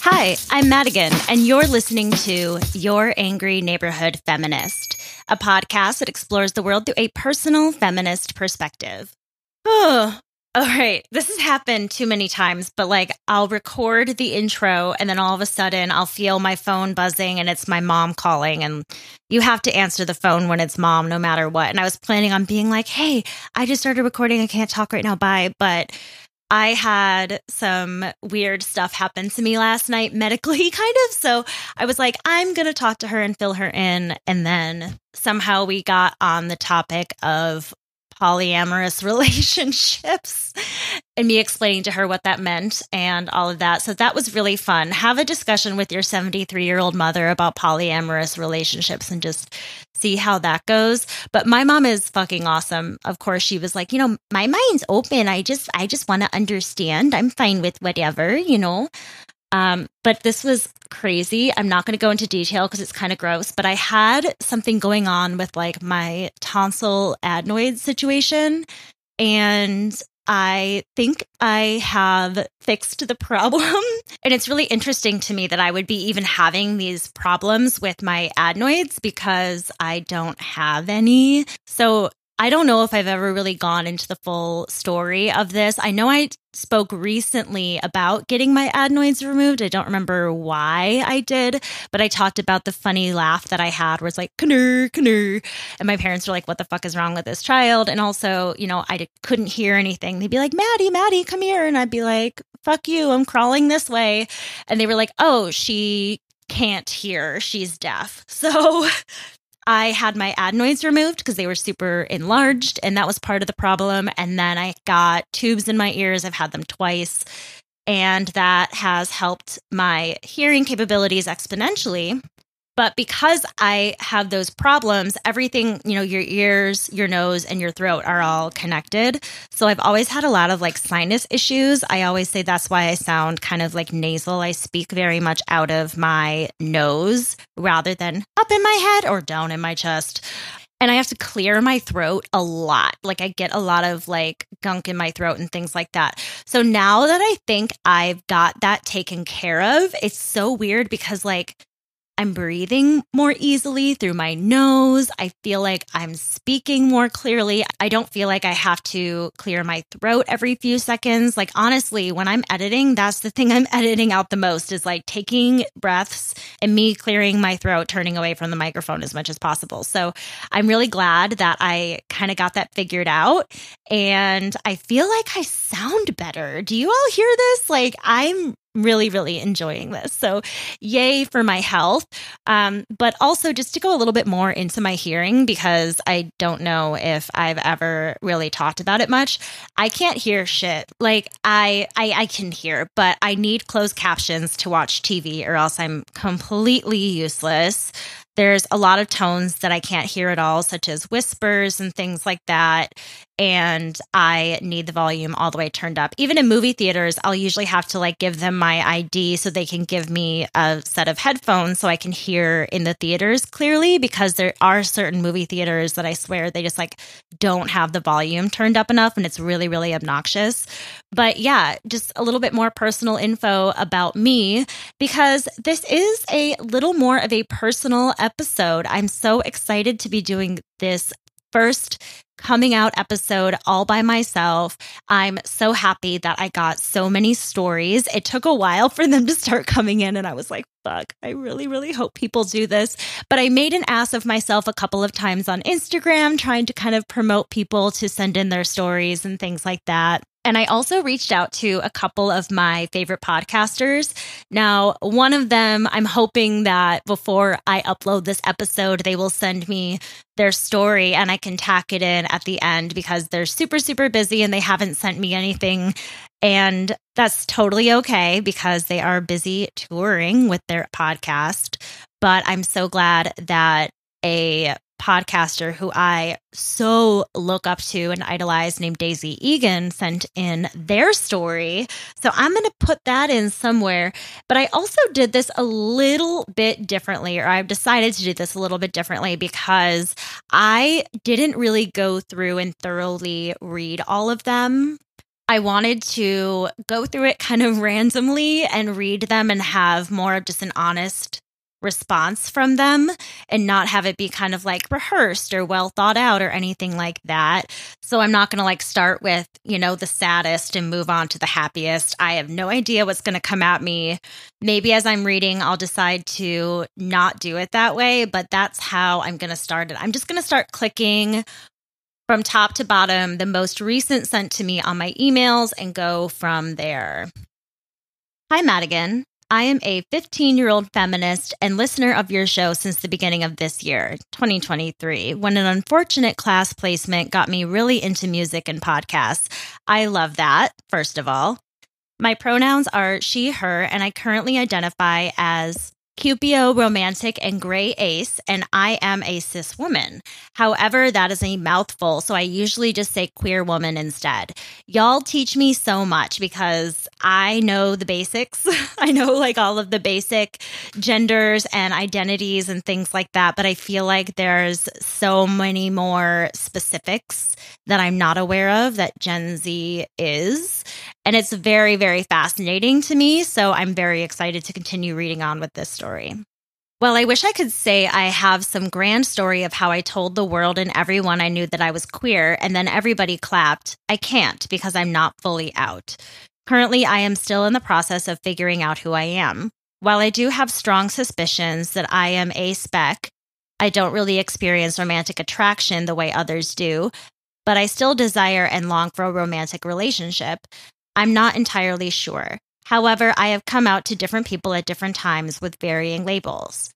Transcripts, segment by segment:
Hi, I'm Madigan, and you're listening to Your Angry Neighborhood Feminist, a podcast that explores the world through a personal feminist perspective. Oh, all right. This has happened too many times, but like I'll record the intro and then all of a sudden I'll feel my phone buzzing and it's my mom calling. And you have to answer the phone when it's mom, no matter what. And I was planning on being like, hey, I just started recording. I can't talk right now. Bye. But I had some weird stuff happen to me last night, medically, kind of. So I was like, I'm going to talk to her and fill her in. And then somehow we got on the topic of polyamorous relationships and me explaining to her what that meant and all of that. So that was really fun. Have a discussion with your 73 year old mother about polyamorous relationships and just see how that goes. But my mom is fucking awesome. Of course, she was like, you know, my mind's open. I just, I just want to understand. I'm fine with whatever, you know. Um, but this was crazy. I'm not going to go into detail because it's kind of gross, but I had something going on with like my tonsil adenoid situation. And I think I have fixed the problem. and it's really interesting to me that I would be even having these problems with my adenoids because I don't have any. So I don't know if I've ever really gone into the full story of this. I know I spoke recently about getting my adenoids removed. I don't remember why I did, but I talked about the funny laugh that I had where it's like, knurr, knurr. And my parents were like, what the fuck is wrong with this child? And also, you know, I couldn't hear anything. They'd be like, Maddie, Maddie, come here. And I'd be like, fuck you, I'm crawling this way. And they were like, oh, she can't hear. She's deaf. So I had my adenoids removed because they were super enlarged, and that was part of the problem. And then I got tubes in my ears. I've had them twice, and that has helped my hearing capabilities exponentially. But because I have those problems, everything, you know, your ears, your nose, and your throat are all connected. So I've always had a lot of like sinus issues. I always say that's why I sound kind of like nasal. I speak very much out of my nose rather than up in my head or down in my chest and I have to clear my throat a lot. Like I get a lot of like gunk in my throat and things like that. So now that I think I've got that taken care of, it's so weird because like I'm breathing more easily through my nose. I feel like I'm speaking more clearly. I don't feel like I have to clear my throat every few seconds. Like, honestly, when I'm editing, that's the thing I'm editing out the most is like taking breaths and me clearing my throat, turning away from the microphone as much as possible. So I'm really glad that I kind of got that figured out. And I feel like I sound better. Do you all hear this? Like, I'm really, really enjoying this. So, yay for my health. Um, but also, just to go a little bit more into my hearing, because I don't know if I've ever really talked about it much. I can't hear shit. Like, I, I, I can hear, but I need closed captions to watch TV, or else I'm completely useless. There's a lot of tones that I can't hear at all, such as whispers and things like that. And I need the volume all the way turned up. Even in movie theaters, I'll usually have to like give them my ID so they can give me a set of headphones so I can hear in the theaters clearly because there are certain movie theaters that I swear they just like don't have the volume turned up enough and it's really, really obnoxious. But yeah, just a little bit more personal info about me because this is a little more of a personal episode. I'm so excited to be doing this first coming out episode all by myself. I'm so happy that I got so many stories. It took a while for them to start coming in, and I was like, fuck, I really, really hope people do this. But I made an ass of myself a couple of times on Instagram, trying to kind of promote people to send in their stories and things like that. And I also reached out to a couple of my favorite podcasters. Now, one of them, I'm hoping that before I upload this episode, they will send me their story and I can tack it in at the end because they're super, super busy and they haven't sent me anything. And that's totally okay because they are busy touring with their podcast. But I'm so glad that a podcaster who I so look up to and idolize named Daisy Eagan sent in their story. So I'm going to put that in somewhere. But I also did this a little bit differently, or I've decided to do this a little bit differently because I didn't really go through and thoroughly read all of them. I wanted to go through it kind of randomly and read them and have more of just an honest response from them and not have it be kind of like rehearsed or well thought out or anything like that. So I'm not going to like start with, you know, the saddest and move on to the happiest. I have no idea what's going to come at me. Maybe as I'm reading, I'll decide to not do it that way, but that's how I'm going to start it. I'm just going to start clicking from top to bottom, the most recent sent to me on my emails and go from there. Hi, Madigan. I am a 15 year old feminist and listener of your show since the beginning of this year, 2023, when an unfortunate class placement got me really into music and podcasts. I love that, first of all. My pronouns are she, her, and I currently identify as Cupioromantic and gray ace, and I am a cis woman. However, that is a mouthful, so I usually just say queer woman instead. Y'all teach me so much because I know the basics. I know like all of the basic genders and identities and things like that, but I feel like there's so many more specifics that I'm not aware of that Gen Z is. And it's very, very fascinating to me. So I'm very excited to continue reading on with this story. Well, I wish I could say I have some grand story of how I told the world and everyone I knew that I was queer, and then everybody clapped. I can't because I'm not fully out. Currently, I am still in the process of figuring out who I am. While I do have strong suspicions that I am aspec, I don't really experience romantic attraction the way others do, but I still desire and long for a romantic relationship. I'm not entirely sure. However, I have come out to different people at different times with varying labels.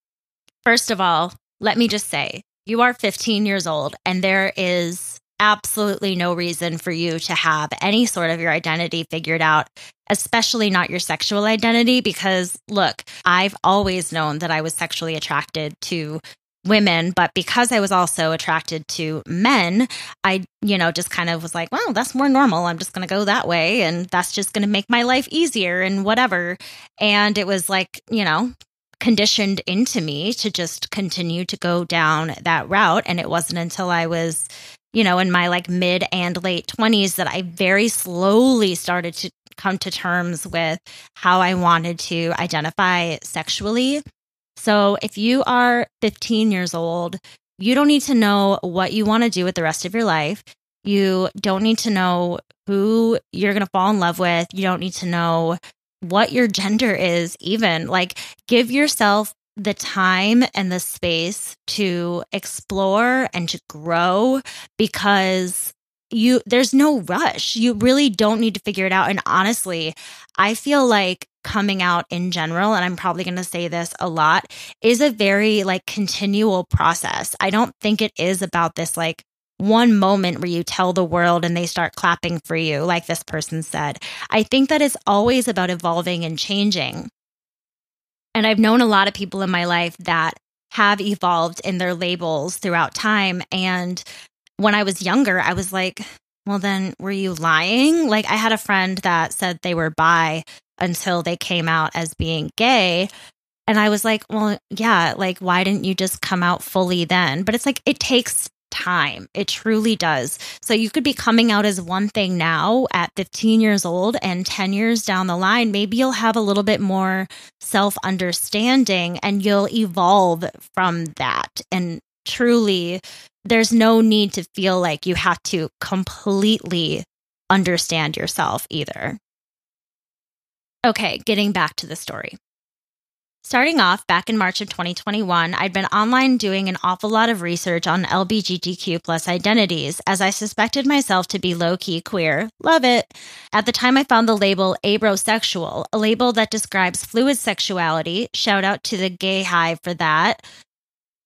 First of all, let me just say, you are 15 years old, and there is absolutely no reason for you to have any sort of your identity figured out, especially not your sexual identity. Because look, I've always known that I was sexually attracted to women, but because I was also attracted to men, I, you know, just kind of was like, well, that's more normal. I'm just going to go that way and that's just going to make my life easier and whatever. And it was like, you know, conditioned into me to just continue to go down that route. And it wasn't until I was, you know, in my like mid and late 20s that I very slowly started to come to terms with how I wanted to identify sexually so if you are 15 years old, you don't need to know what you want to do with the rest of your life. You don't need to know who you're going to fall in love with. You don't need to know what your gender is, even. Like, give yourself the time and the space to explore and to grow because you there's no rush. You really don't need to figure it out and honestly, I feel like coming out in general and I'm probably going to say this a lot is a very like continual process. I don't think it is about this like one moment where you tell the world and they start clapping for you like this person said. I think that it's always about evolving and changing. And I've known a lot of people in my life that have evolved in their labels throughout time and when I was younger, I was like, well, then were you lying? Like, I had a friend that said they were bi until they came out as being gay. And I was like, well, yeah, like, why didn't you just come out fully then? But it's like, it takes time. It truly does. So you could be coming out as one thing now at 15 years old, and 10 years down the line, maybe you'll have a little bit more self understanding and you'll evolve from that. And truly, there's no need to feel like you have to completely understand yourself either. Okay, getting back to the story. Starting off back in March of 2021, I'd been online doing an awful lot of research on LGBTQ plus identities as I suspected myself to be low key queer. Love it. At the time, I found the label abrosexual, a label that describes fluid sexuality. Shout out to the gay hive for that.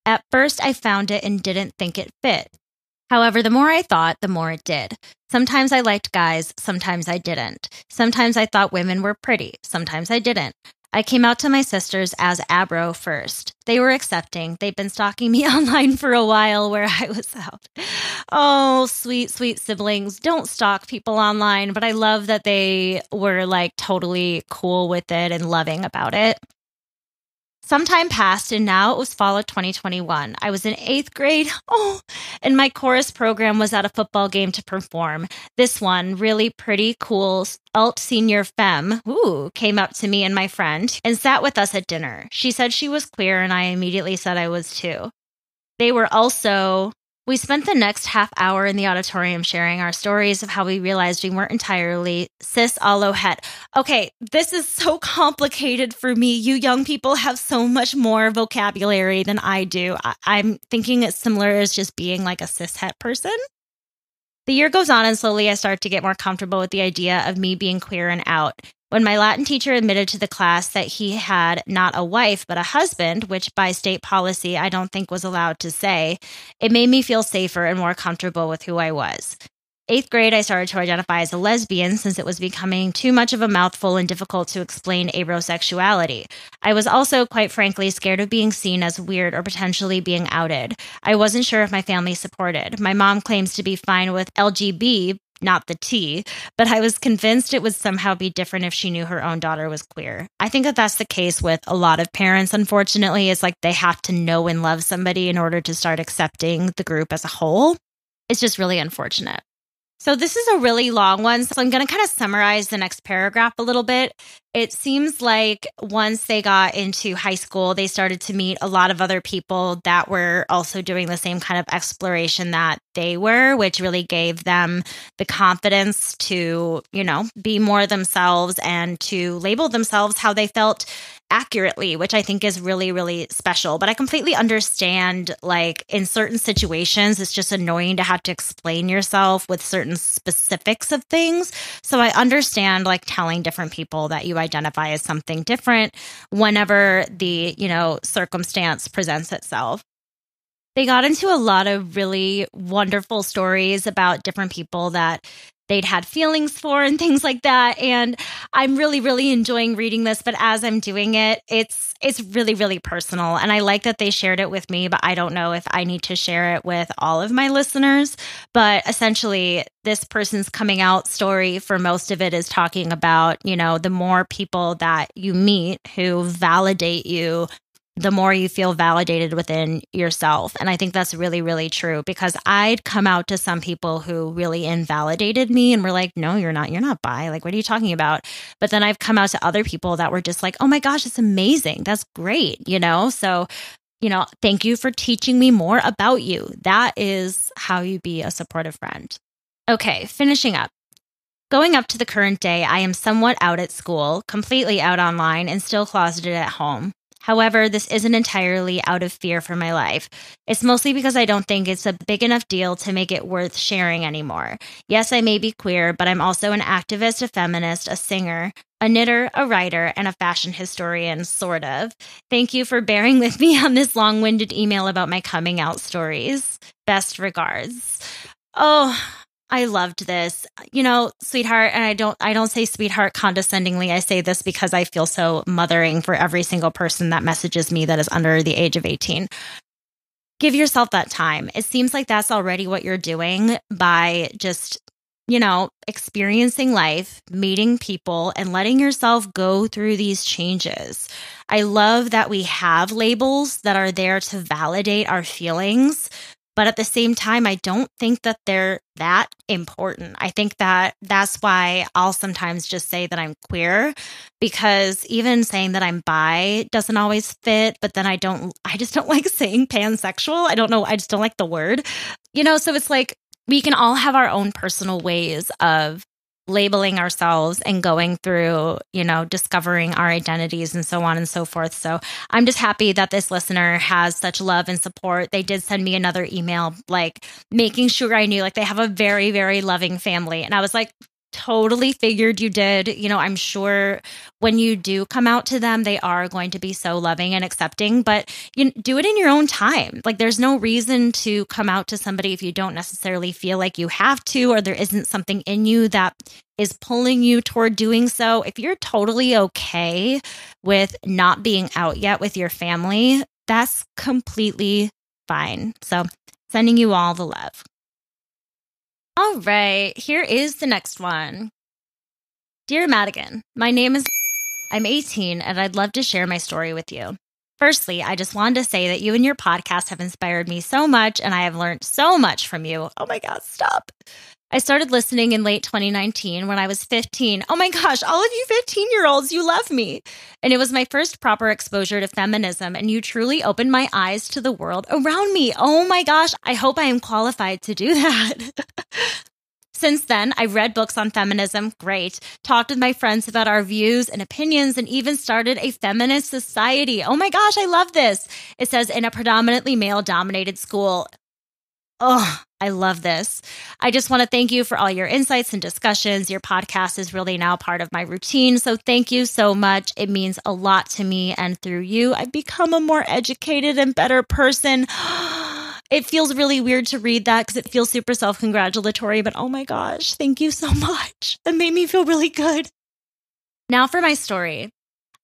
At first, I found it and didn't think it fit. However, the more I thought, the more it did. Sometimes I liked guys, sometimes I didn't. Sometimes I thought women were pretty, sometimes I didn't. I came out to my sisters as Abro first. They were accepting. They'd been stalking me online for a while where I was out. Oh, sweet, sweet siblings. Don't stalk people online, but I love that they were like totally cool with it and loving about it. Some time passed, and now it was fall of 2021. I was in eighth grade. Oh, and my chorus program was at a football game to perform. This one, really pretty, cool alt senior femme, ooh, came up to me and my friend and sat with us at dinner. She said she was queer, and I immediately said I was too. They were also we spent the next half hour in the auditorium sharing our stories of how we realized we weren't entirely cis allo het. Okay, this is so complicated for me. You young people have so much more vocabulary than I do. I- am thinking it's similar as just being like a cis het person. The year goes on, and slowly I start to get more comfortable with the idea of me being queer and out. When my Latin teacher admitted to the class that he had not a wife, but a husband, which by state policy I don't think was allowed to say, it made me feel safer and more comfortable with who I was. Eighth grade, I started to identify as a lesbian since it was becoming too much of a mouthful and difficult to explain abrosexuality. I was also, quite frankly, scared of being seen as weird or potentially being outed. I wasn't sure if my family supported. My mom claims to be fine with LGB, not the T, but I was convinced it would somehow be different if she knew her own daughter was queer. I think that that's the case with a lot of parents, unfortunately. It's like they have to know and love somebody in order to start accepting the group as a whole. It's just really unfortunate. So, this is a really long one. So, I'm going to kind of summarize the next paragraph a little bit. It seems like once they got into high school, they started to meet a lot of other people that were also doing the same kind of exploration that they were, which really gave them the confidence to, you know, be more themselves and to label themselves how they felt accurately, which I think is really, really special. But I completely understand, like, in certain situations, it's just annoying to have to explain yourself with certain specifics of things. So I understand, like, telling different people that you identify as something different whenever the, you know, circumstance presents itself. They got into a lot of really wonderful stories about different people that they'd had feelings for and things like that. And i'm really really enjoying reading this but as i'm doing it it's it's really really personal. And i like that they shared it with me but i don't know if i need to share it with all of my listeners. But essentially this person's coming out story for most of it is talking about you know the more people that you meet who validate you the more you feel validated within yourself. And I think that's really, really true because I'd come out to some people who really invalidated me and were like, no, you're not, you're not bi. Like, what are you talking about? But then I've come out to other people that were just like, oh my gosh, it's amazing. That's great. You know? So, you know, thank you for teaching me more about you. That is how you be a supportive friend. Okay, finishing up. Going up to the current day, I am somewhat out at school, completely out online, and still closeted at home. However, this isn't entirely out of fear for my life. It's mostly because I don't think it's a big enough deal to make it worth sharing anymore. Yes, I may be queer, but I'm also an activist, a feminist, a singer, a knitter, a writer, and a fashion historian, sort of. Thank you for bearing with me on this long winded email about my coming out stories. Best regards. Oh, I loved this. You know, sweetheart, and I don't I don't say sweetheart condescendingly. I say this because I feel so mothering for every single person that messages me that is under the age of 18. Give yourself that time. It seems like that's already what you're doing by just you know, experiencing life, meeting people, and letting yourself go through these changes. I love that we have labels that are there to validate our feelings But at the same time, I don't think that they're that important. I think that that's why I'll sometimes just say that I'm queer because even saying that I'm bi doesn't always fit. But then I don't, I just don't like saying pansexual. I don't know. I just don't like the word, you know? So it's like, we can all have our own personal ways of labeling ourselves and going through, you know, discovering our identities and so on and so forth. So I'm just happy that this listener has such love and support. They did send me another email, like making sure I knew, like, they have a very, very loving family. And I was like, totally figured you did. You know, I'm sure when you do come out to them, they are going to be so loving and accepting, but you do it in your own time. Like there's no reason to come out to somebody if you don't necessarily feel like you have to or there isn't something in you that is pulling you toward doing so. If you're totally okay with not being out yet with your family, that's completely fine. So, sending you all the love. All right, here is the next one. Dear Madigan, my name is. I'm 18 and I'd love to share my story with you. Firstly, I just wanted to say that you and your podcast have inspired me so much and I have learned so much from you. Oh my God, stop. I started listening in late 2019 when I was 15. Oh my gosh, all of you 15 year olds, you love me. And it was my first proper exposure to feminism, and you truly opened my eyes to the world around me. Oh my gosh, I hope I am qualified to do that. Since then, I've read books on feminism, great, talked with my friends about our views and opinions, and even started a feminist society. Oh my gosh, I love this. It says in a predominantly male dominated school. Oh, I love this. I just want to thank you for all your insights and discussions. Your podcast is really now part of my routine. So thank you so much. It means a lot to me. And through you, I've become a more educated and better person. It feels really weird to read that because it feels super self congratulatory, but oh my gosh, thank you so much. That made me feel really good. Now for my story.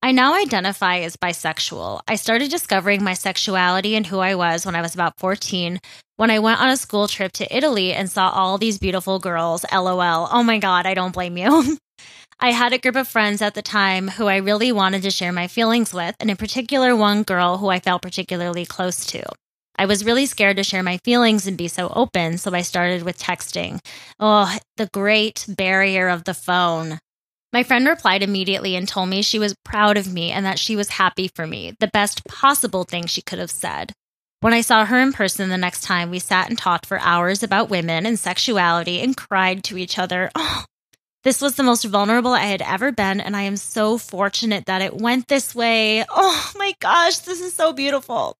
I now identify as bisexual. I started discovering my sexuality and who I was when I was about 14 when I went on a school trip to Italy and saw all these beautiful girls. LOL. Oh my God, I don't blame you. I had a group of friends at the time who I really wanted to share my feelings with, and in particular, one girl who I felt particularly close to. I was really scared to share my feelings and be so open, so I started with texting. Oh, the great barrier of the phone. My friend replied immediately and told me she was proud of me and that she was happy for me, the best possible thing she could have said. When I saw her in person the next time, we sat and talked for hours about women and sexuality and cried to each other. Oh, this was the most vulnerable I had ever been, and I am so fortunate that it went this way. Oh my gosh, this is so beautiful.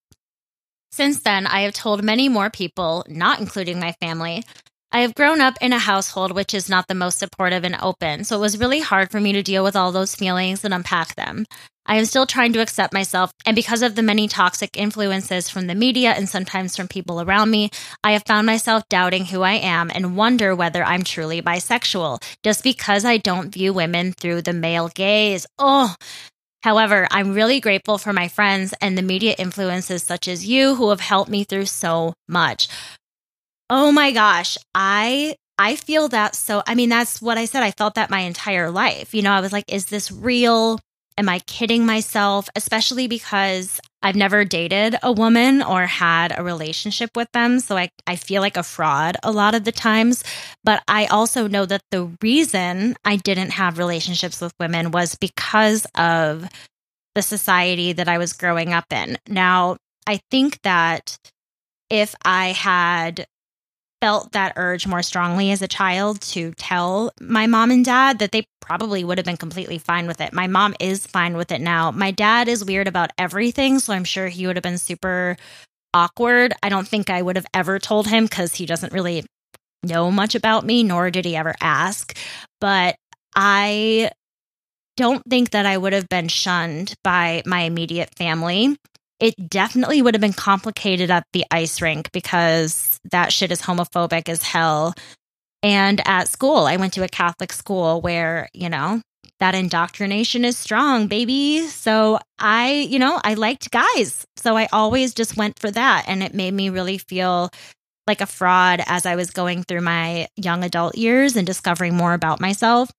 Since then, I have told many more people, not including my family, I have grown up in a household which is not the most supportive and open, so it was really hard for me to deal with all those feelings and unpack them. I am still trying to accept myself, and because of the many toxic influences from the media and sometimes from people around me, I have found myself doubting who I am and wonder whether I'm truly bisexual, just because I don't view women through the male gaze. Oh, However, I'm really grateful for my friends and the media influences such as you who have helped me through so much. Oh my gosh, I I feel that so I mean that's what I said I felt that my entire life. You know, I was like is this real? Am I kidding myself? Especially because I've never dated a woman or had a relationship with them. So I, I feel like a fraud a lot of the times. But I also know that the reason I didn't have relationships with women was because of the society that I was growing up in. Now, I think that if I had felt that urge more strongly as a child to tell my mom and dad that they probably would have been completely fine with it. My mom is fine with it now. My dad is weird about everything, so I'm sure he would have been super awkward. I don't think I would have ever told him because he doesn't really know much about me, nor did he ever ask. But I don't think that I would have been shunned by my immediate family it definitely would have been complicated at the ice rink because that shit is homophobic as hell. And at school, I went to a Catholic school where, you know, that indoctrination is strong, baby. So I, you know, I liked guys. So I always just went for that. And it made me really feel like a fraud as I was going through my young adult years and discovering more about myself.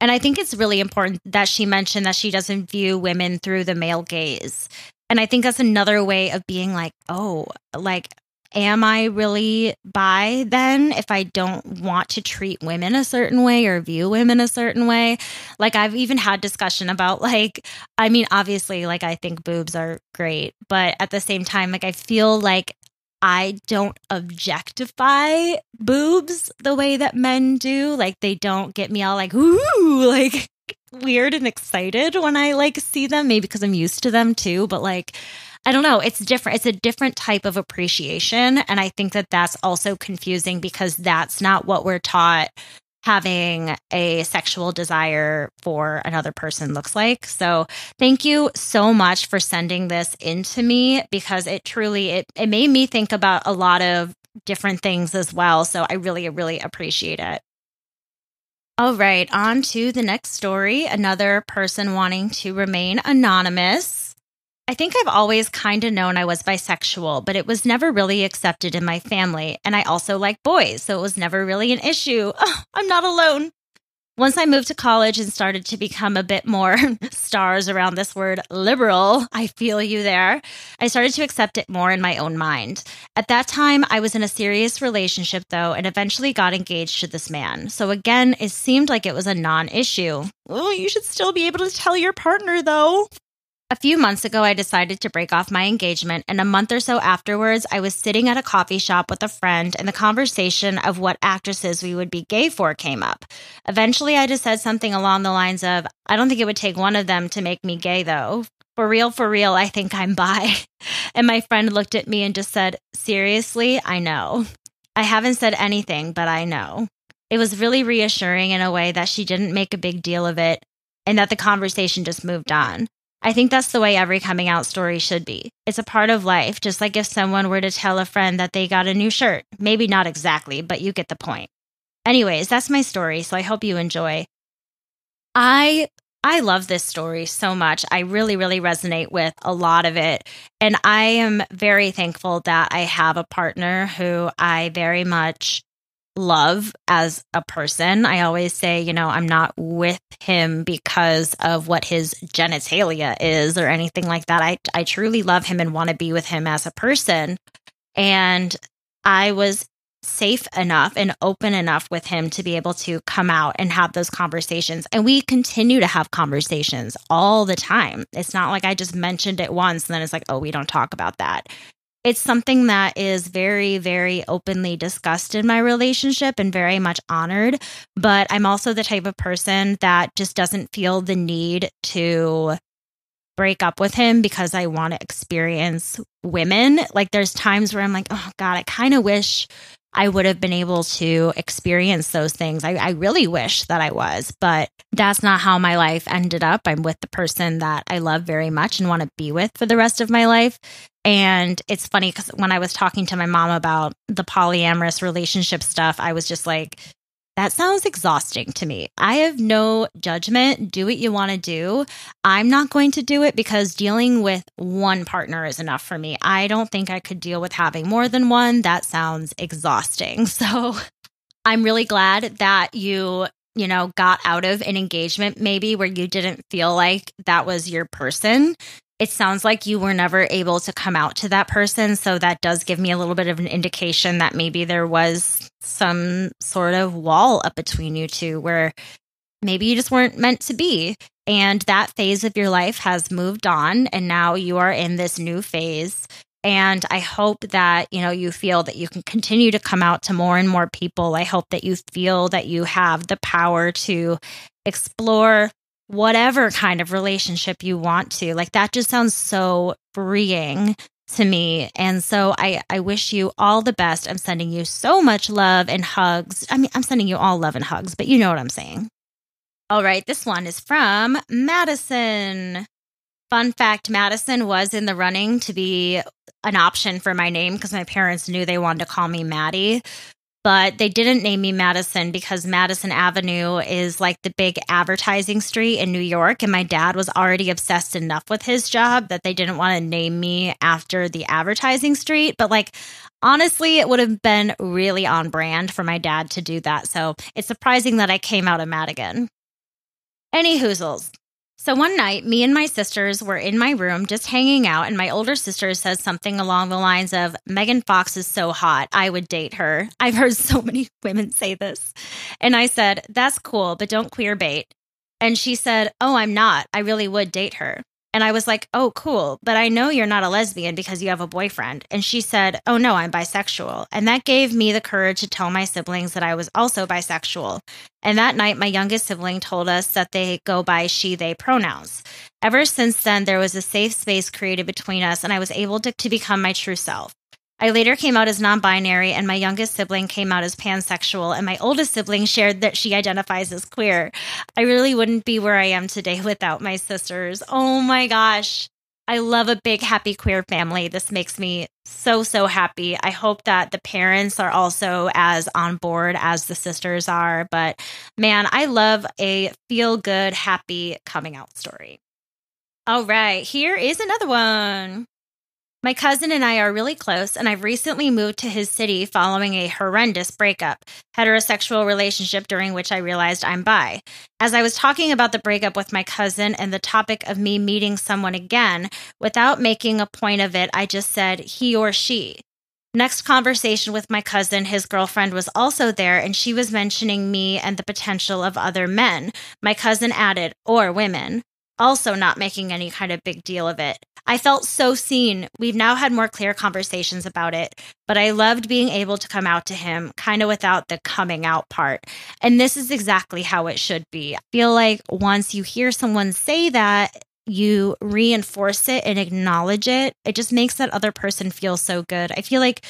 And I think it's really important that she mentioned that she doesn't view women through the male gaze. And I think that's another way of being like, oh, like am I really bi then if I don't want to treat women a certain way or view women a certain way? Like, I've even had discussion about, like, I mean, obviously, like, I think boobs are great, but at the same time, like, I feel like I don't objectify boobs the way that men do. Like, they don't get me all like, ooh, like, weird and excited when I like see them, maybe because I'm used to them too. But like, I don't know, it's different. It's a different type of appreciation. And I think that that's also confusing because that's not what we're taught having a sexual desire for another person looks like. So thank you so much for sending this into me because it truly it it made me think about a lot of different things as well. So I really really appreciate it. All right, on to the next story. Another person wanting to remain anonymous. I think I've always kind of known I was bisexual, but it was never really accepted in my family. And I also like boys, so it was never really an issue. Oh, I'm not alone. Once I moved to college and started to become a bit more stars around this word liberal, I feel you there, I started to accept it more in my own mind. At that time, I was in a serious relationship though, and eventually got engaged to this man. So again, it seemed like it was a non issue. Oh, you should still be able to tell your partner though. A few months ago, I decided to break off my engagement, and a month or so afterwards, I was sitting at a coffee shop with a friend, and the conversation of what actresses we would be gay for came up. Eventually, I just said something along the lines of, I don't think it would take one of them to make me gay, though. For real, for real, I think I'm bi. And my friend looked at me and just said, Seriously, I know. I haven't said anything, but I know. It was really reassuring in a way that she didn't make a big deal of it and that the conversation just moved on. I think that's the way every coming out story should be. It's a part of life, just like if someone were to tell a friend that they got a new shirt. Maybe not exactly, but you get the point. Anyways, that's my story, so I hope you enjoy. I I love this story so much. I really really resonate with a lot of it, and I am very thankful that I have a partner who I very much love as a person. I always say, you know, I'm not with him because of what his genitalia is or anything like that. I I truly love him and want to be with him as a person. And I was safe enough and open enough with him to be able to come out and have those conversations. And we continue to have conversations all the time. It's not like I just mentioned it once and then it's like, oh, we don't talk about that it's something that is very, very openly discussed in my relationship and very much honored. But I'm also the type of person that just doesn't feel the need to break up with him because I want to experience women. Like there's times where I'm like, oh God, I kind of wish I would have been able to experience those things. I, I, really wish that I was, but that's not how my life ended up. I'm with the person that I love very much and want to be with for the rest of my life. And it's funny because when I was talking to my mom about the polyamorous relationship stuff, I was just like, that sounds exhausting to me. I have no judgment. Do what you want to do. I'm not going to do it because dealing with one partner is enough for me. I don't think I could deal with having more than one. That sounds exhausting. So I'm really glad that you, you know, got out of an engagement maybe where you didn't feel like that was your person it sounds like you were never able to come out to that person. So that does give me a little bit of an indication that maybe there was some sort of wall up between you two where maybe you just weren't meant to be. And that phase of your life has moved on. And now you are in this new phase. And I hope that, you know, you feel that you can continue to come out to more and more people. I hope that you feel that you have the power to explore whatever kind of relationship you want to. Like that just sounds so freeing to me. And so I, I wish you all the best. I'm sending you so much love and hugs. I mean, I'm sending you all love and hugs, but you know what I'm saying. All right, this one is from Madison. Fun fact Madison was in the running to be an option for my name because my parents knew they wanted to call me Maddie but they didn't name me Madison because Madison Avenue is like the big advertising street in New York. And my dad was already obsessed enough with his job that they didn't want to name me after the advertising street. But like, honestly, it would have been really on brand for my dad to do that. So it's surprising that I came out of Madigan. Any hoozles. So one night, me and my sisters were in my room just hanging out, and my older sister says something along the lines of, Megan Fox is so hot, I would date her. I've heard so many women say this. And I said, That's cool, but don't queer bait. And she said, Oh, I'm not. I really would date her. And I was like, oh, cool. But I know you're not a lesbian because you have a boyfriend. And she said, oh, no, I'm bisexual. And that gave me the courage to tell my siblings that I was also bisexual. And that night, my youngest sibling told us that they go by she, they pronouns. Ever since then, there was a safe space created between us, and I was able to, to become my true self. I later came out as non binary, and my youngest sibling came out as pansexual, and my oldest sibling shared that she identifies as queer. I really wouldn't be where I am today without my sisters. Oh my gosh. I love a big, happy queer family. This makes me so, so happy. I hope that the parents are also as on board as the sisters are. But man, I love a feel good, happy coming out story. All right, here is another one. My cousin and I are really close, and I've recently moved to his city following a horrendous breakup, heterosexual relationship during which I realized I'm bi. As I was talking about the breakup with my cousin and the topic of me meeting someone again, without making a point of it, I just said he or she. Next conversation with my cousin, his girlfriend was also there, and she was mentioning me and the potential of other men. My cousin added, or women also not making any kind of big deal of it. I felt so seen. We've now had more clear conversations about it, but I loved being able to come out to him kind of without the coming out part. And this is exactly how it should be. I feel like once you hear someone say that, you reinforce it and acknowledge it, it just makes that other person feel so good. I feel like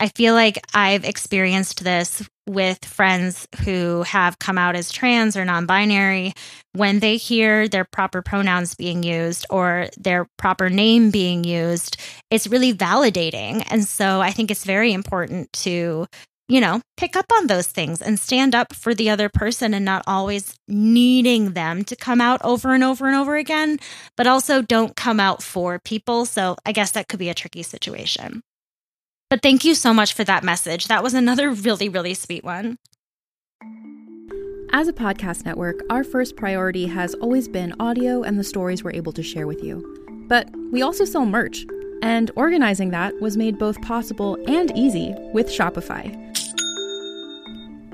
I feel like I've experienced this with friends who have come out as trans or non binary. When they hear their proper pronouns being used or their proper name being used, it's really validating. And so I think it's very important to, you know, pick up on those things and stand up for the other person and not always needing them to come out over and over and over again, but also don't come out for people. So I guess that could be a tricky situation. But thank you so much for that message. That was another really, really sweet one. As a podcast network, our first priority has always been audio and the stories we're able to share with you. But we also sell merch, and organizing that was made both possible and easy with Shopify.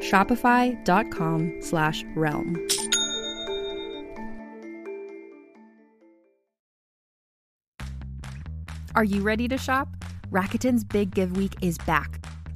Shopify.com slash realm. Are you ready to shop? Rakuten's Big Give Week is back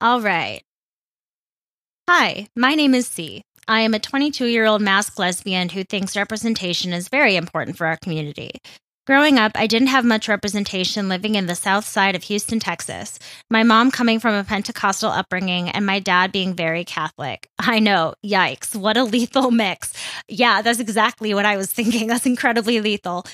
All right. Hi, my name is C. I am a 22 year old masked lesbian who thinks representation is very important for our community. Growing up, I didn't have much representation living in the south side of Houston, Texas. My mom coming from a Pentecostal upbringing and my dad being very Catholic. I know, yikes, what a lethal mix. Yeah, that's exactly what I was thinking. That's incredibly lethal.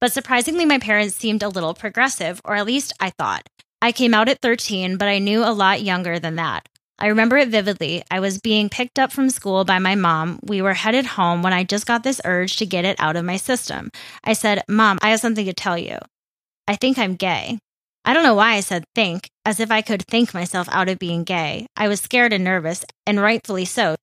But surprisingly, my parents seemed a little progressive, or at least I thought. I came out at 13, but I knew a lot younger than that. I remember it vividly. I was being picked up from school by my mom. We were headed home when I just got this urge to get it out of my system. I said, Mom, I have something to tell you. I think I'm gay. I don't know why I said think, as if I could think myself out of being gay. I was scared and nervous, and rightfully so.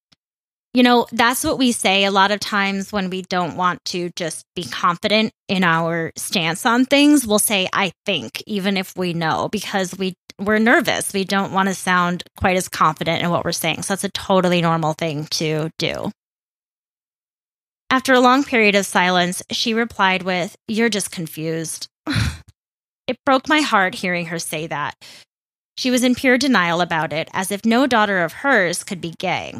You know, that's what we say a lot of times when we don't want to just be confident in our stance on things. We'll say, I think, even if we know, because we, we're nervous. We don't want to sound quite as confident in what we're saying. So that's a totally normal thing to do. After a long period of silence, she replied with, You're just confused. it broke my heart hearing her say that. She was in pure denial about it, as if no daughter of hers could be gay.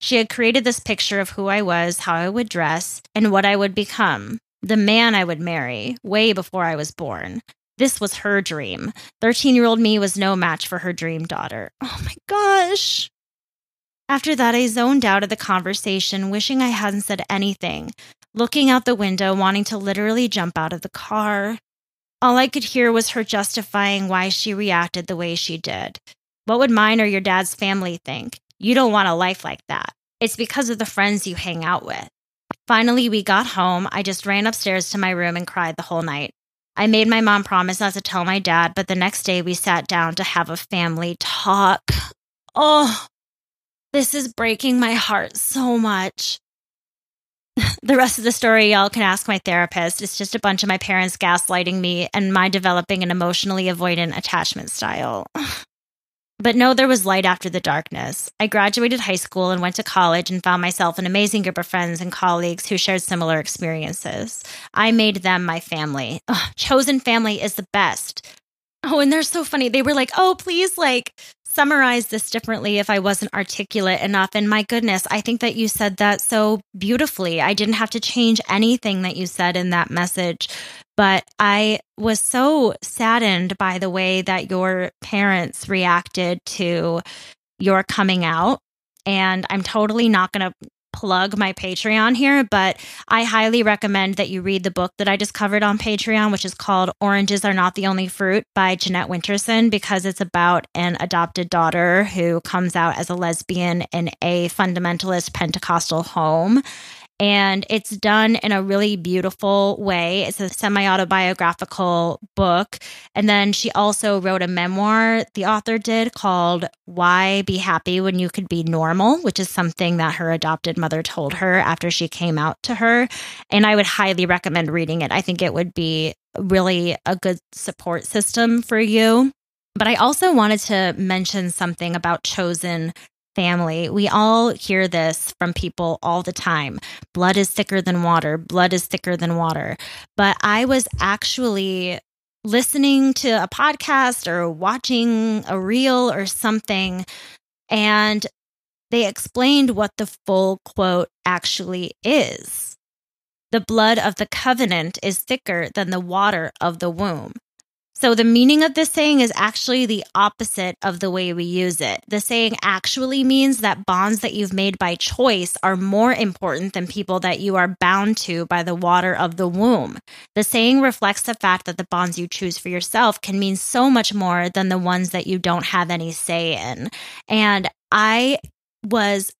She had created this picture of who I was, how I would dress, and what I would become, the man I would marry, way before I was born. This was her dream. 13 year old me was no match for her dream daughter. Oh my gosh. After that, I zoned out of the conversation, wishing I hadn't said anything, looking out the window, wanting to literally jump out of the car. All I could hear was her justifying why she reacted the way she did. What would mine or your dad's family think? You don't want a life like that. It's because of the friends you hang out with. Finally, we got home. I just ran upstairs to my room and cried the whole night. I made my mom promise not to tell my dad, but the next day we sat down to have a family talk. Oh, this is breaking my heart so much. the rest of the story, y'all can ask my therapist. It's just a bunch of my parents gaslighting me and my developing an emotionally avoidant attachment style. But no, there was light after the darkness. I graduated high school and went to college and found myself an amazing group of friends and colleagues who shared similar experiences. I made them my family. Ugh, chosen family is the best. Oh, and they're so funny. They were like, oh, please, like, summarize this differently if I wasn't articulate enough. And my goodness, I think that you said that so beautifully. I didn't have to change anything that you said in that message. But I was so saddened by the way that your parents reacted to your coming out. And I'm totally not going to plug my Patreon here, but I highly recommend that you read the book that I just covered on Patreon, which is called Oranges Are Not the Only Fruit by Jeanette Winterson, because it's about an adopted daughter who comes out as a lesbian in a fundamentalist Pentecostal home and it's done in a really beautiful way. It's a semi autobiographical book. And then she also wrote a memoir, the author did, called Why Be Happy When You Could Be Normal, which is something that her adopted mother told her after she came out to her. And I would highly recommend reading it. I think it would be really a good support system for you. But I also wanted to mention something about chosen family. We all hear this from people all the time. Blood is thicker than water. Blood is thicker than water. But I was actually listening to a podcast or watching a reel or something, and they explained what the full quote actually is. The blood of the covenant is thicker than the water of the womb. So the meaning of this saying is actually the opposite of the way we use it. The saying actually means that bonds that you've made by choice are more important than people that you are bound to by the water of the womb. The saying reflects the fact that the bonds you choose for yourself can mean so much more than the ones that you don't have any say in. And I was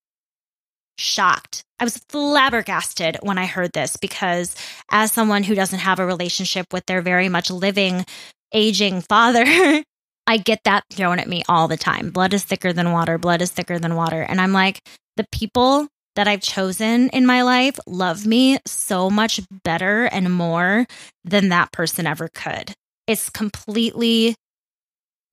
shocked. I was flabbergasted when I heard this because, as someone who doesn't have a relationship with their very much living aging father, I get that thrown at me all the time. Blood is thicker than water. Blood is thicker than water. And I'm like, the people that I've chosen in my life love me so much better and more than that person ever could. It's completely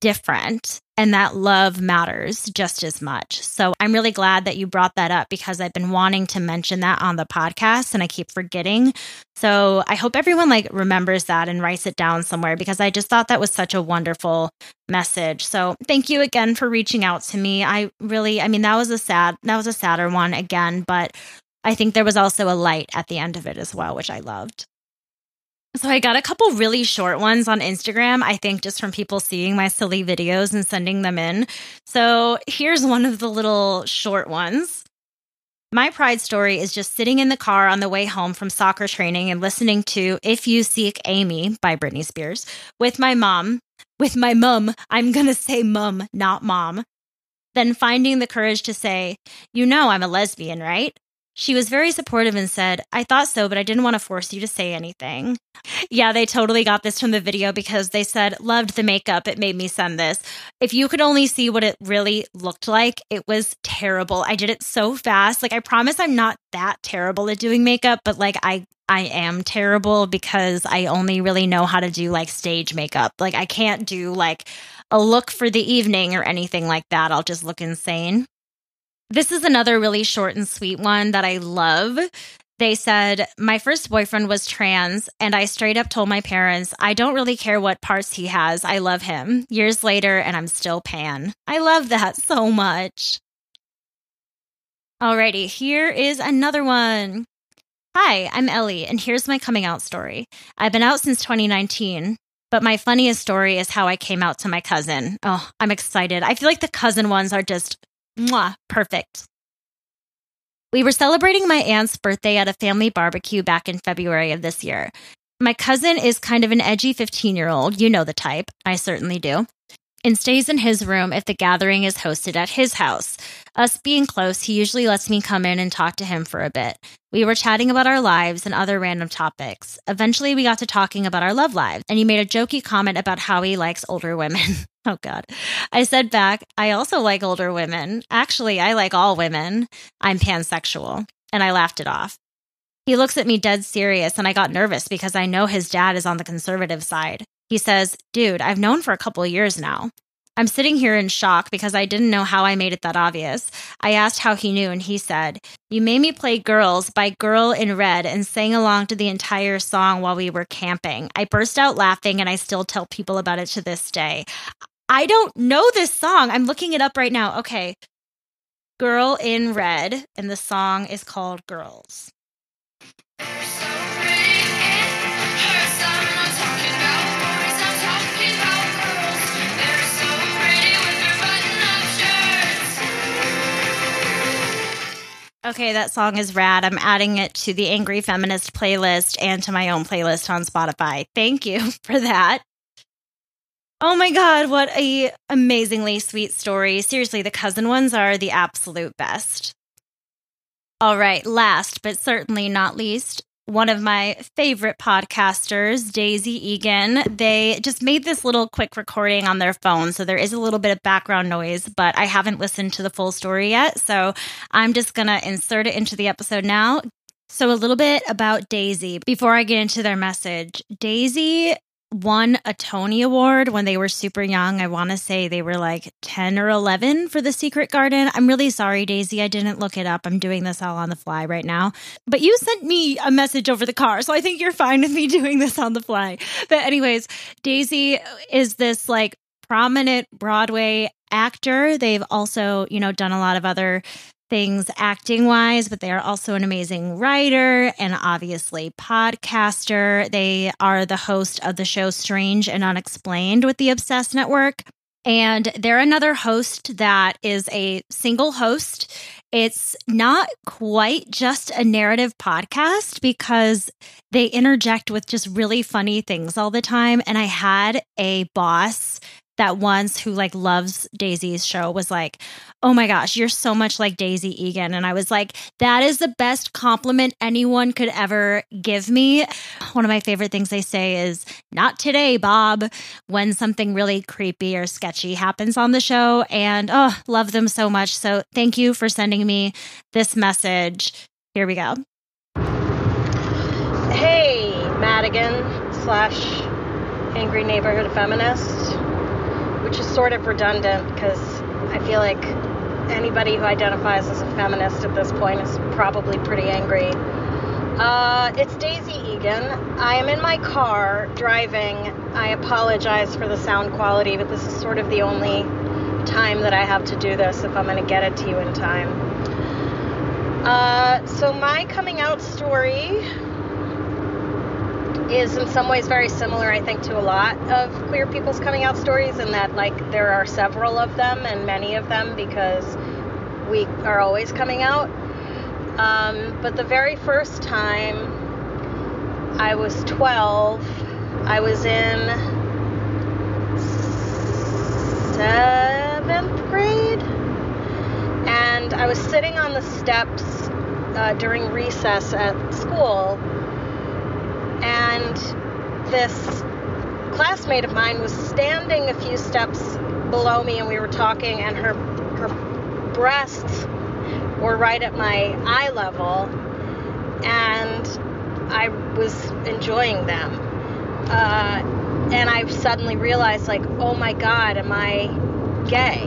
different and that love matters just as much. So I'm really glad that you brought that up because I've been wanting to mention that on the podcast and I keep forgetting. So I hope everyone like remembers that and writes it down somewhere because I just thought that was such a wonderful message. So thank you again for reaching out to me. I really I mean that was a sad that was a sadder one again, but I think there was also a light at the end of it as well, which I loved. So I got a couple really short ones on Instagram, I think just from people seeing my silly videos and sending them in. So here's one of the little short ones. My pride story is just sitting in the car on the way home from soccer training and listening to If You Seek Amy by Britney Spears with my mom. With my mum, I'm going to say mum, not mom. Then finding the courage to say, You know, I'm a lesbian, right? She was very supportive and said, I thought so, but I didn't want to force you to say anything. Yeah, they totally got this from the video because they said, loved the makeup. It made me send this. If you could only see what it really looked like, it was terrible. I did it so fast. Like, I promise I'm not that terrible at doing makeup, but like, I I am terrible because I only really know how to do like stage makeup. Like I can't do like a look for the evening or anything like that. I'll just look insane. This is another really short and sweet one that I love. They said, My first boyfriend was trans, and I straight up told my parents, I don't really care what parts he has. I love him. Years later, and I'm still pan. I love that so much. Alrighty, here is another one. Hi, I'm Ellie, and here's my coming out story. I've been out since 2019, but my funniest story is how I came out to my cousin. Oh, I'm excited. I feel like the cousin ones are just Mwah, perfect. We were celebrating my aunt's birthday at a family barbecue back in February of this year. My cousin is kind of an edgy 15 year old. You know the type. I certainly do and stays in his room if the gathering is hosted at his house. Us being close, he usually lets me come in and talk to him for a bit. We were chatting about our lives and other random topics. Eventually, we got to talking about our love lives, and he made a jokey comment about how he likes older women. oh, God. I said back, I also like older women. Actually, I like all women. I'm pansexual. And I laughed it off. He looks at me dead serious, and I got nervous because I know his dad is on the conservative side. He says, Dude, I've known for a couple years now. I'm sitting here in shock because I didn't know how I made it that obvious. I asked how he knew, and he said, You made me play Girls by Girl in Red and sang along to the entire song while we were camping. I burst out laughing, and I still tell people about it to this day. I don't know this song. I'm looking it up right now. Okay. Girl in Red, and the song is called Girls. Okay, that song is rad. I'm adding it to the Angry Feminist playlist and to my own playlist on Spotify. Thank you for that. Oh my god, what a amazingly sweet story. Seriously, the cousin ones are the absolute best. All right, last but certainly not least, one of my favorite podcasters, Daisy Eagan. They just made this little quick recording on their phone. So there is a little bit of background noise, but I haven't listened to the full story yet. So I'm just going to insert it into the episode now. So, a little bit about Daisy before I get into their message. Daisy won a Tony Award when they were super young. I want to say they were like 10 or 11 for The Secret Garden. I'm really sorry, Daisy. I didn't look it up. I'm doing this all on the fly right now. But you sent me a message over the car, so I think you're fine with me doing this on the fly. But, anyways, Daisy is this like prominent Broadway actor. They've also, you know, done a lot of other things acting wise, but they are also an amazing writer and obviously podcaster. They are the host of the show Strange and Unexplained with the Obsessed Network. And they're another host that is a single host. It's not quite just a narrative podcast because they interject with just really funny things all the time. And I had a boss that once who like loves Daisy's show was like, "Oh my gosh, you're so much like Daisy Eagan." And I was like, "That is the best compliment anyone could ever give me." One of my favorite things they say is, "Not today, Bob," when something really creepy or sketchy happens on the show, and oh, love them so much. So, thank you for sending me this message. Here we go. Hey, Madigan slash angry neighborhood feminist which is sort of redundant because I feel like anybody who identifies as a feminist at this point is probably pretty angry. Uh, it's Daisy Eagan. I am in my car driving. I apologize for the sound quality, but this is sort of the only time that I have to do this if I'm going to get it to you in time. Uh, so, my coming out story is in some ways very similar, I think, to a lot of queer people's coming out stories, in that, like, there are several of them and many of them because we are always coming out. Um, but the very first time I was 12, I was in seventh grade, and I was sitting on the steps uh, during recess at school, and this classmate of mine was standing a few steps below me, and we were talking, and her her breasts were right at my eye level, and I was enjoying them. Uh, and I suddenly realized, like, oh my God, am I gay?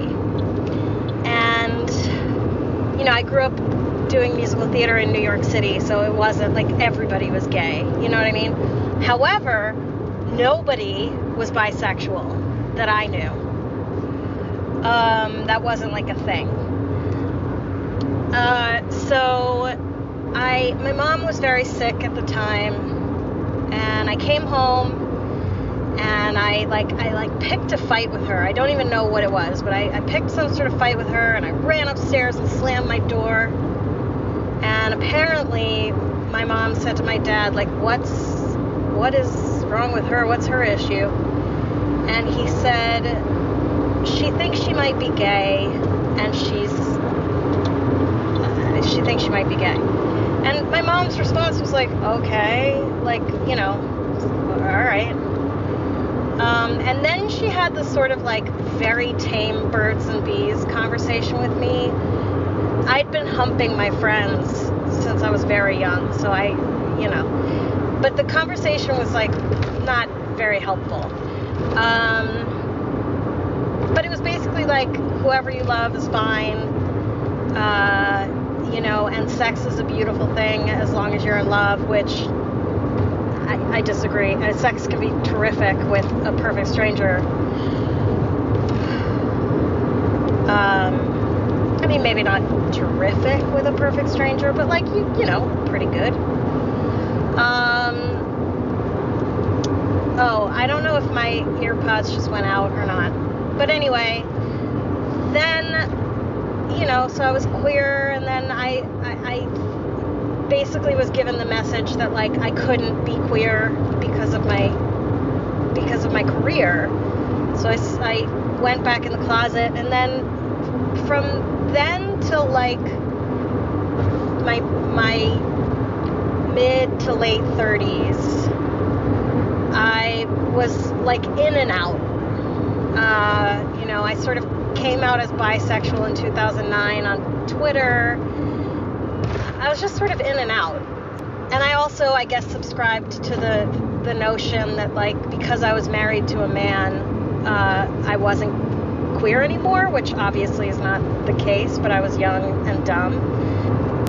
And, you know, I grew up doing musical theater in New York City, so it wasn't like everybody was gay. You know what I mean? However, nobody was bisexual that I knew. Um, that wasn't like a thing. Uh, so I my mom was very sick at the time and I came home and I like I like picked a fight with her. I don't even know what it was, but I, I picked some sort of fight with her and I ran upstairs and slammed my door. And apparently my mom said to my dad, like, what's what is wrong with her? What's her issue? And he said she thinks she might be gay and she's she thinks she might be gay. And my mom's response was like, okay, like, you know, all right. Um, and then she had this sort of like very tame birds and bees conversation with me. I'd been humping my friends since I was very young, so I, you know, but the conversation was like not very helpful. Um, but it was basically like whoever you love is fine. Uh, you know, and sex is a beautiful thing as long as you're in love, which I, I disagree. Uh, sex can be terrific with a perfect stranger. Um, I mean, maybe not terrific with a perfect stranger, but like you, you know, pretty good. Um, oh, I don't know if my earpods just went out or not, but anyway, then you know, so I was queer, and then I, I, I basically was given the message that like I couldn't be queer because of my because of my career. So I, I went back in the closet, and then from then till like my my mid to late 30s, I was like in and out. Uh, you know, I sort of came out as bisexual in 2009 on Twitter. I was just sort of in and out. And I also, I guess, subscribed to the the notion that like because I was married to a man, uh, I wasn't queer anymore, which obviously is not the case. But I was young and dumb.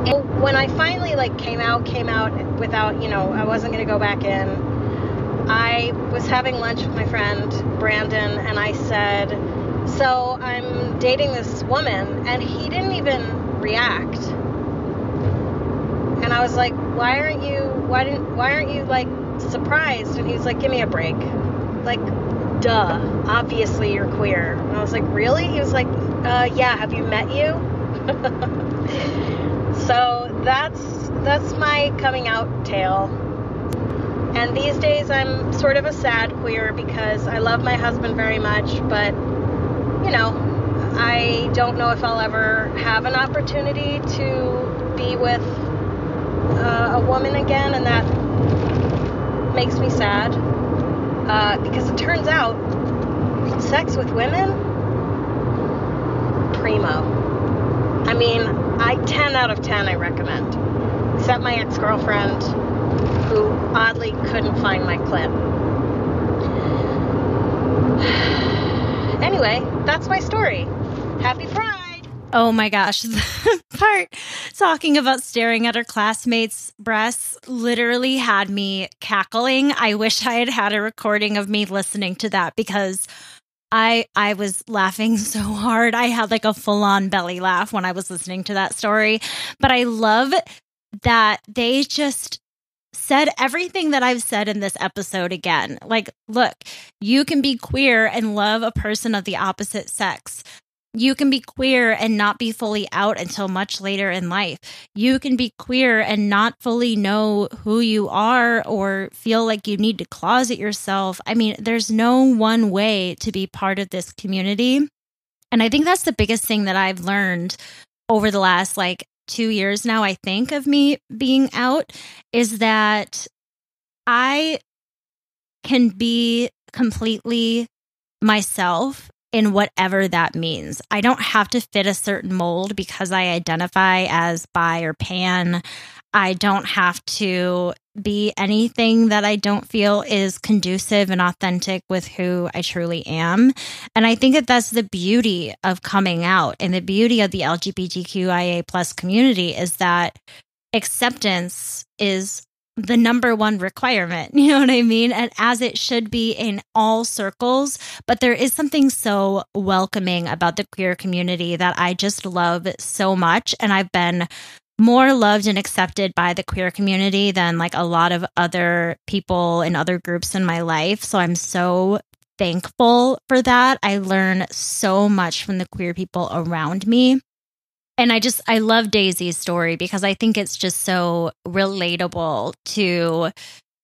And when I finally like came out, came out without, you know, I wasn't gonna go back in. I was having lunch with my friend Brandon, and I said, so I'm dating this woman, and he didn't even react. And I was like, why aren't you? Why didn't? Why aren't you like surprised? And he's like, give me a break. Like, duh. Obviously you're queer. And I was like, really? He was like, uh, yeah. Have you met you? so that's that's my coming out tale. And these days I'm sort of a sad queer because I love my husband very much, but you know, I don't know if I'll ever have an opportunity to be with uh, a woman again, and that makes me sad uh, because it turns out sex with women, primo. I mean, I 10 out of 10 I recommend, except my ex girlfriend who oddly couldn't find my clip. anyway that's my story. Happy Pride. Oh my gosh, the part talking about staring at her classmates' breasts literally had me cackling. I wish I had had a recording of me listening to that because I I was laughing so hard. I had like a full-on belly laugh when I was listening to that story. But I love that they just said everything that I've said in this episode again. Like, look, you can be queer and love a person of the opposite sex. You can be queer and not be fully out until much later in life. You can be queer and not fully know who you are or feel like you need to closet yourself. I mean, there's no one way to be part of this community. And I think that's the biggest thing that I've learned over the last like two years now, I think, of me being out is that I can be completely myself in whatever that means. I don't have to fit a certain mold because I identify as bi or pan. I don't have to be anything that I don't feel is conducive and authentic with who I truly am. And I think that that's the beauty of coming out and the beauty of the LGBTQIA plus community is that acceptance is the number one requirement. You know what I mean? And as it should be in all circles. But there is something so welcoming about the queer community that I just love so much. And I've been more loved and accepted by the queer community than like a lot of other people in other groups in my life. So I'm so thankful for that. I learn so much from the queer people around me. And I just, I love Daisy's story because I think it's just so relatable to,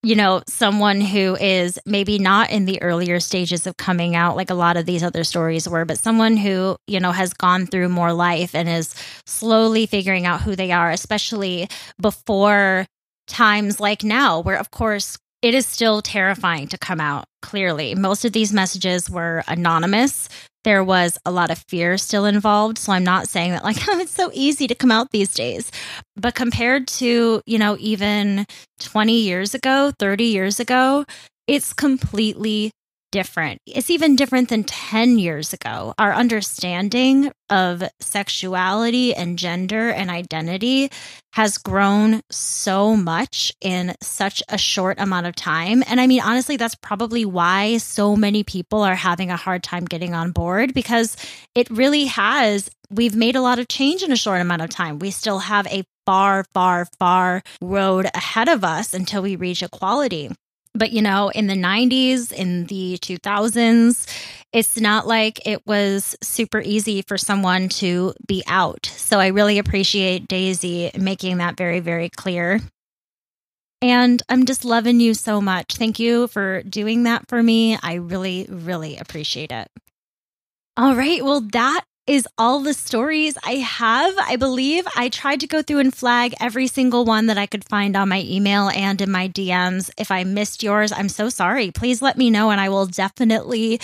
you know, someone who is maybe not in the earlier stages of coming out like a lot of these other stories were, but someone who, you know, has gone through more life and is slowly figuring out who they are, especially before times like now, where of course it is still terrifying to come out clearly. Most of these messages were anonymous there was a lot of fear still involved. So I'm not saying that like, oh, it's so easy to come out these days. But compared to, you know, even 20 years ago, 30 years ago, it's completely different. It's even different than 10 years ago. Our understanding of sexuality and gender and identity has grown so much in such a short amount of time. And I mean, honestly, that's probably why so many people are having a hard time getting on board because it really has. We've made a lot of change in a short amount of time. We still have a far, far, far road ahead of us until we reach equality. But, you know, in the 90s, in the 2000s, it's not like it was super easy for someone to be out. So I really appreciate Daisy making that very, very clear. And I'm just loving you so much. Thank you for doing that for me. I really, really appreciate it. All right. Well, that is all the stories I have. I believe I tried to go through and flag every single one that I could find on my email and in my DMs. If I missed yours, I'm so sorry. Please let me know and I will definitely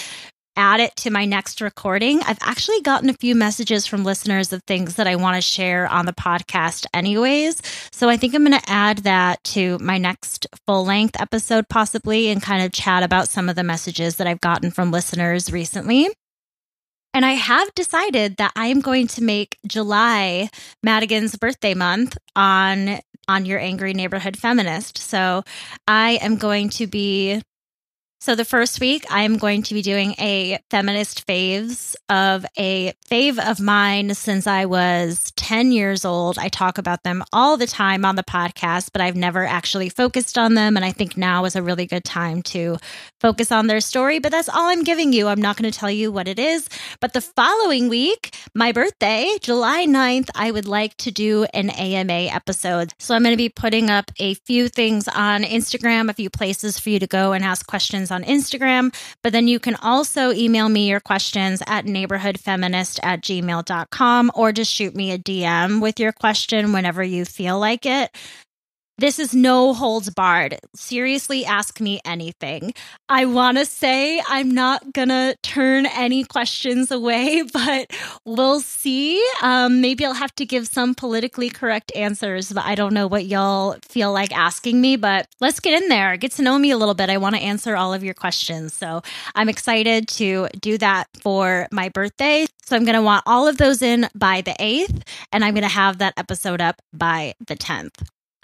add it to my next recording. I've actually gotten a few messages from listeners of things that I want to share on the podcast, anyways. So I think I'm going to add that to my next full length episode, possibly, and kind of chat about some of the messages that I've gotten from listeners recently. And I have decided that I am going to make July Madigan's birthday month on on your angry neighborhood feminist. So I am going to be so, the first week, I am going to be doing a feminist faves of a fave of mine since I was 10 years old. I talk about them all the time on the podcast, but I've never actually focused on them. And I think now is a really good time to focus on their story. But that's all I'm giving you. I'm not going to tell you what it is. But the following week, my birthday, July 9th, I would like to do an AMA episode. So, I'm going to be putting up a few things on Instagram, a few places for you to go and ask questions on Instagram. But then you can also email me your questions at neighborhoodfeminist at gmail.com or just shoot me a DM with your question whenever you feel like it. This is no holds barred. Seriously, ask me anything. I want to say I'm not going to turn any questions away, but we'll see. Um, maybe I'll have to give some politically correct answers, but I don't know what y'all feel like asking me. But let's get in there, get to know me a little bit. I want to answer all of your questions. So I'm excited to do that for my birthday. So I'm going to want all of those in by the 8th, and I'm going to have that episode up by the 10th.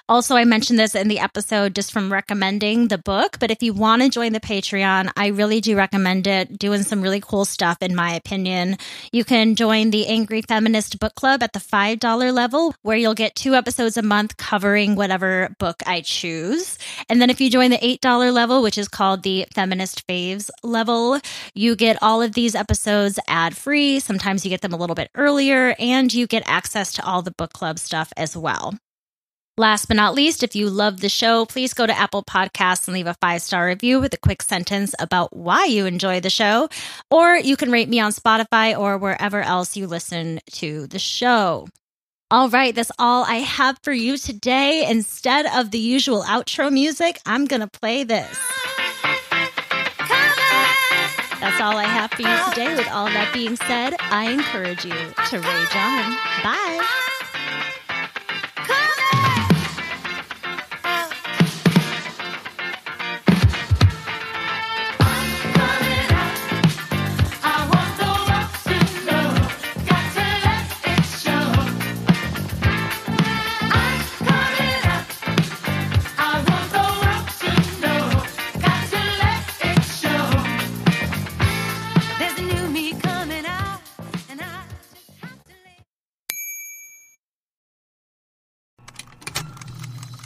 Also, I mentioned this in the episode just from recommending the book, but if you want to join the Patreon, I really do recommend it. Doing some really cool stuff, in my opinion. You can join the Angry Feminist Book Club at the $5 level, where you'll get two episodes a month covering whatever book I choose. And then if you join the $8 level, which is called the Feminist Faves level, you get all of these episodes ad free. Sometimes you get them a little bit earlier, and you get access to all the book club stuff as well. Last but not least, if you love the show, please go to Apple Podcasts and leave a five star review with a quick sentence about why you enjoy the show. Or you can rate me on Spotify or wherever else you listen to the show. All right, that's all I have for you today. Instead of the usual outro music, I'm going to play this. That's all I have for you today. With all that being said, I encourage you to rage on. Bye.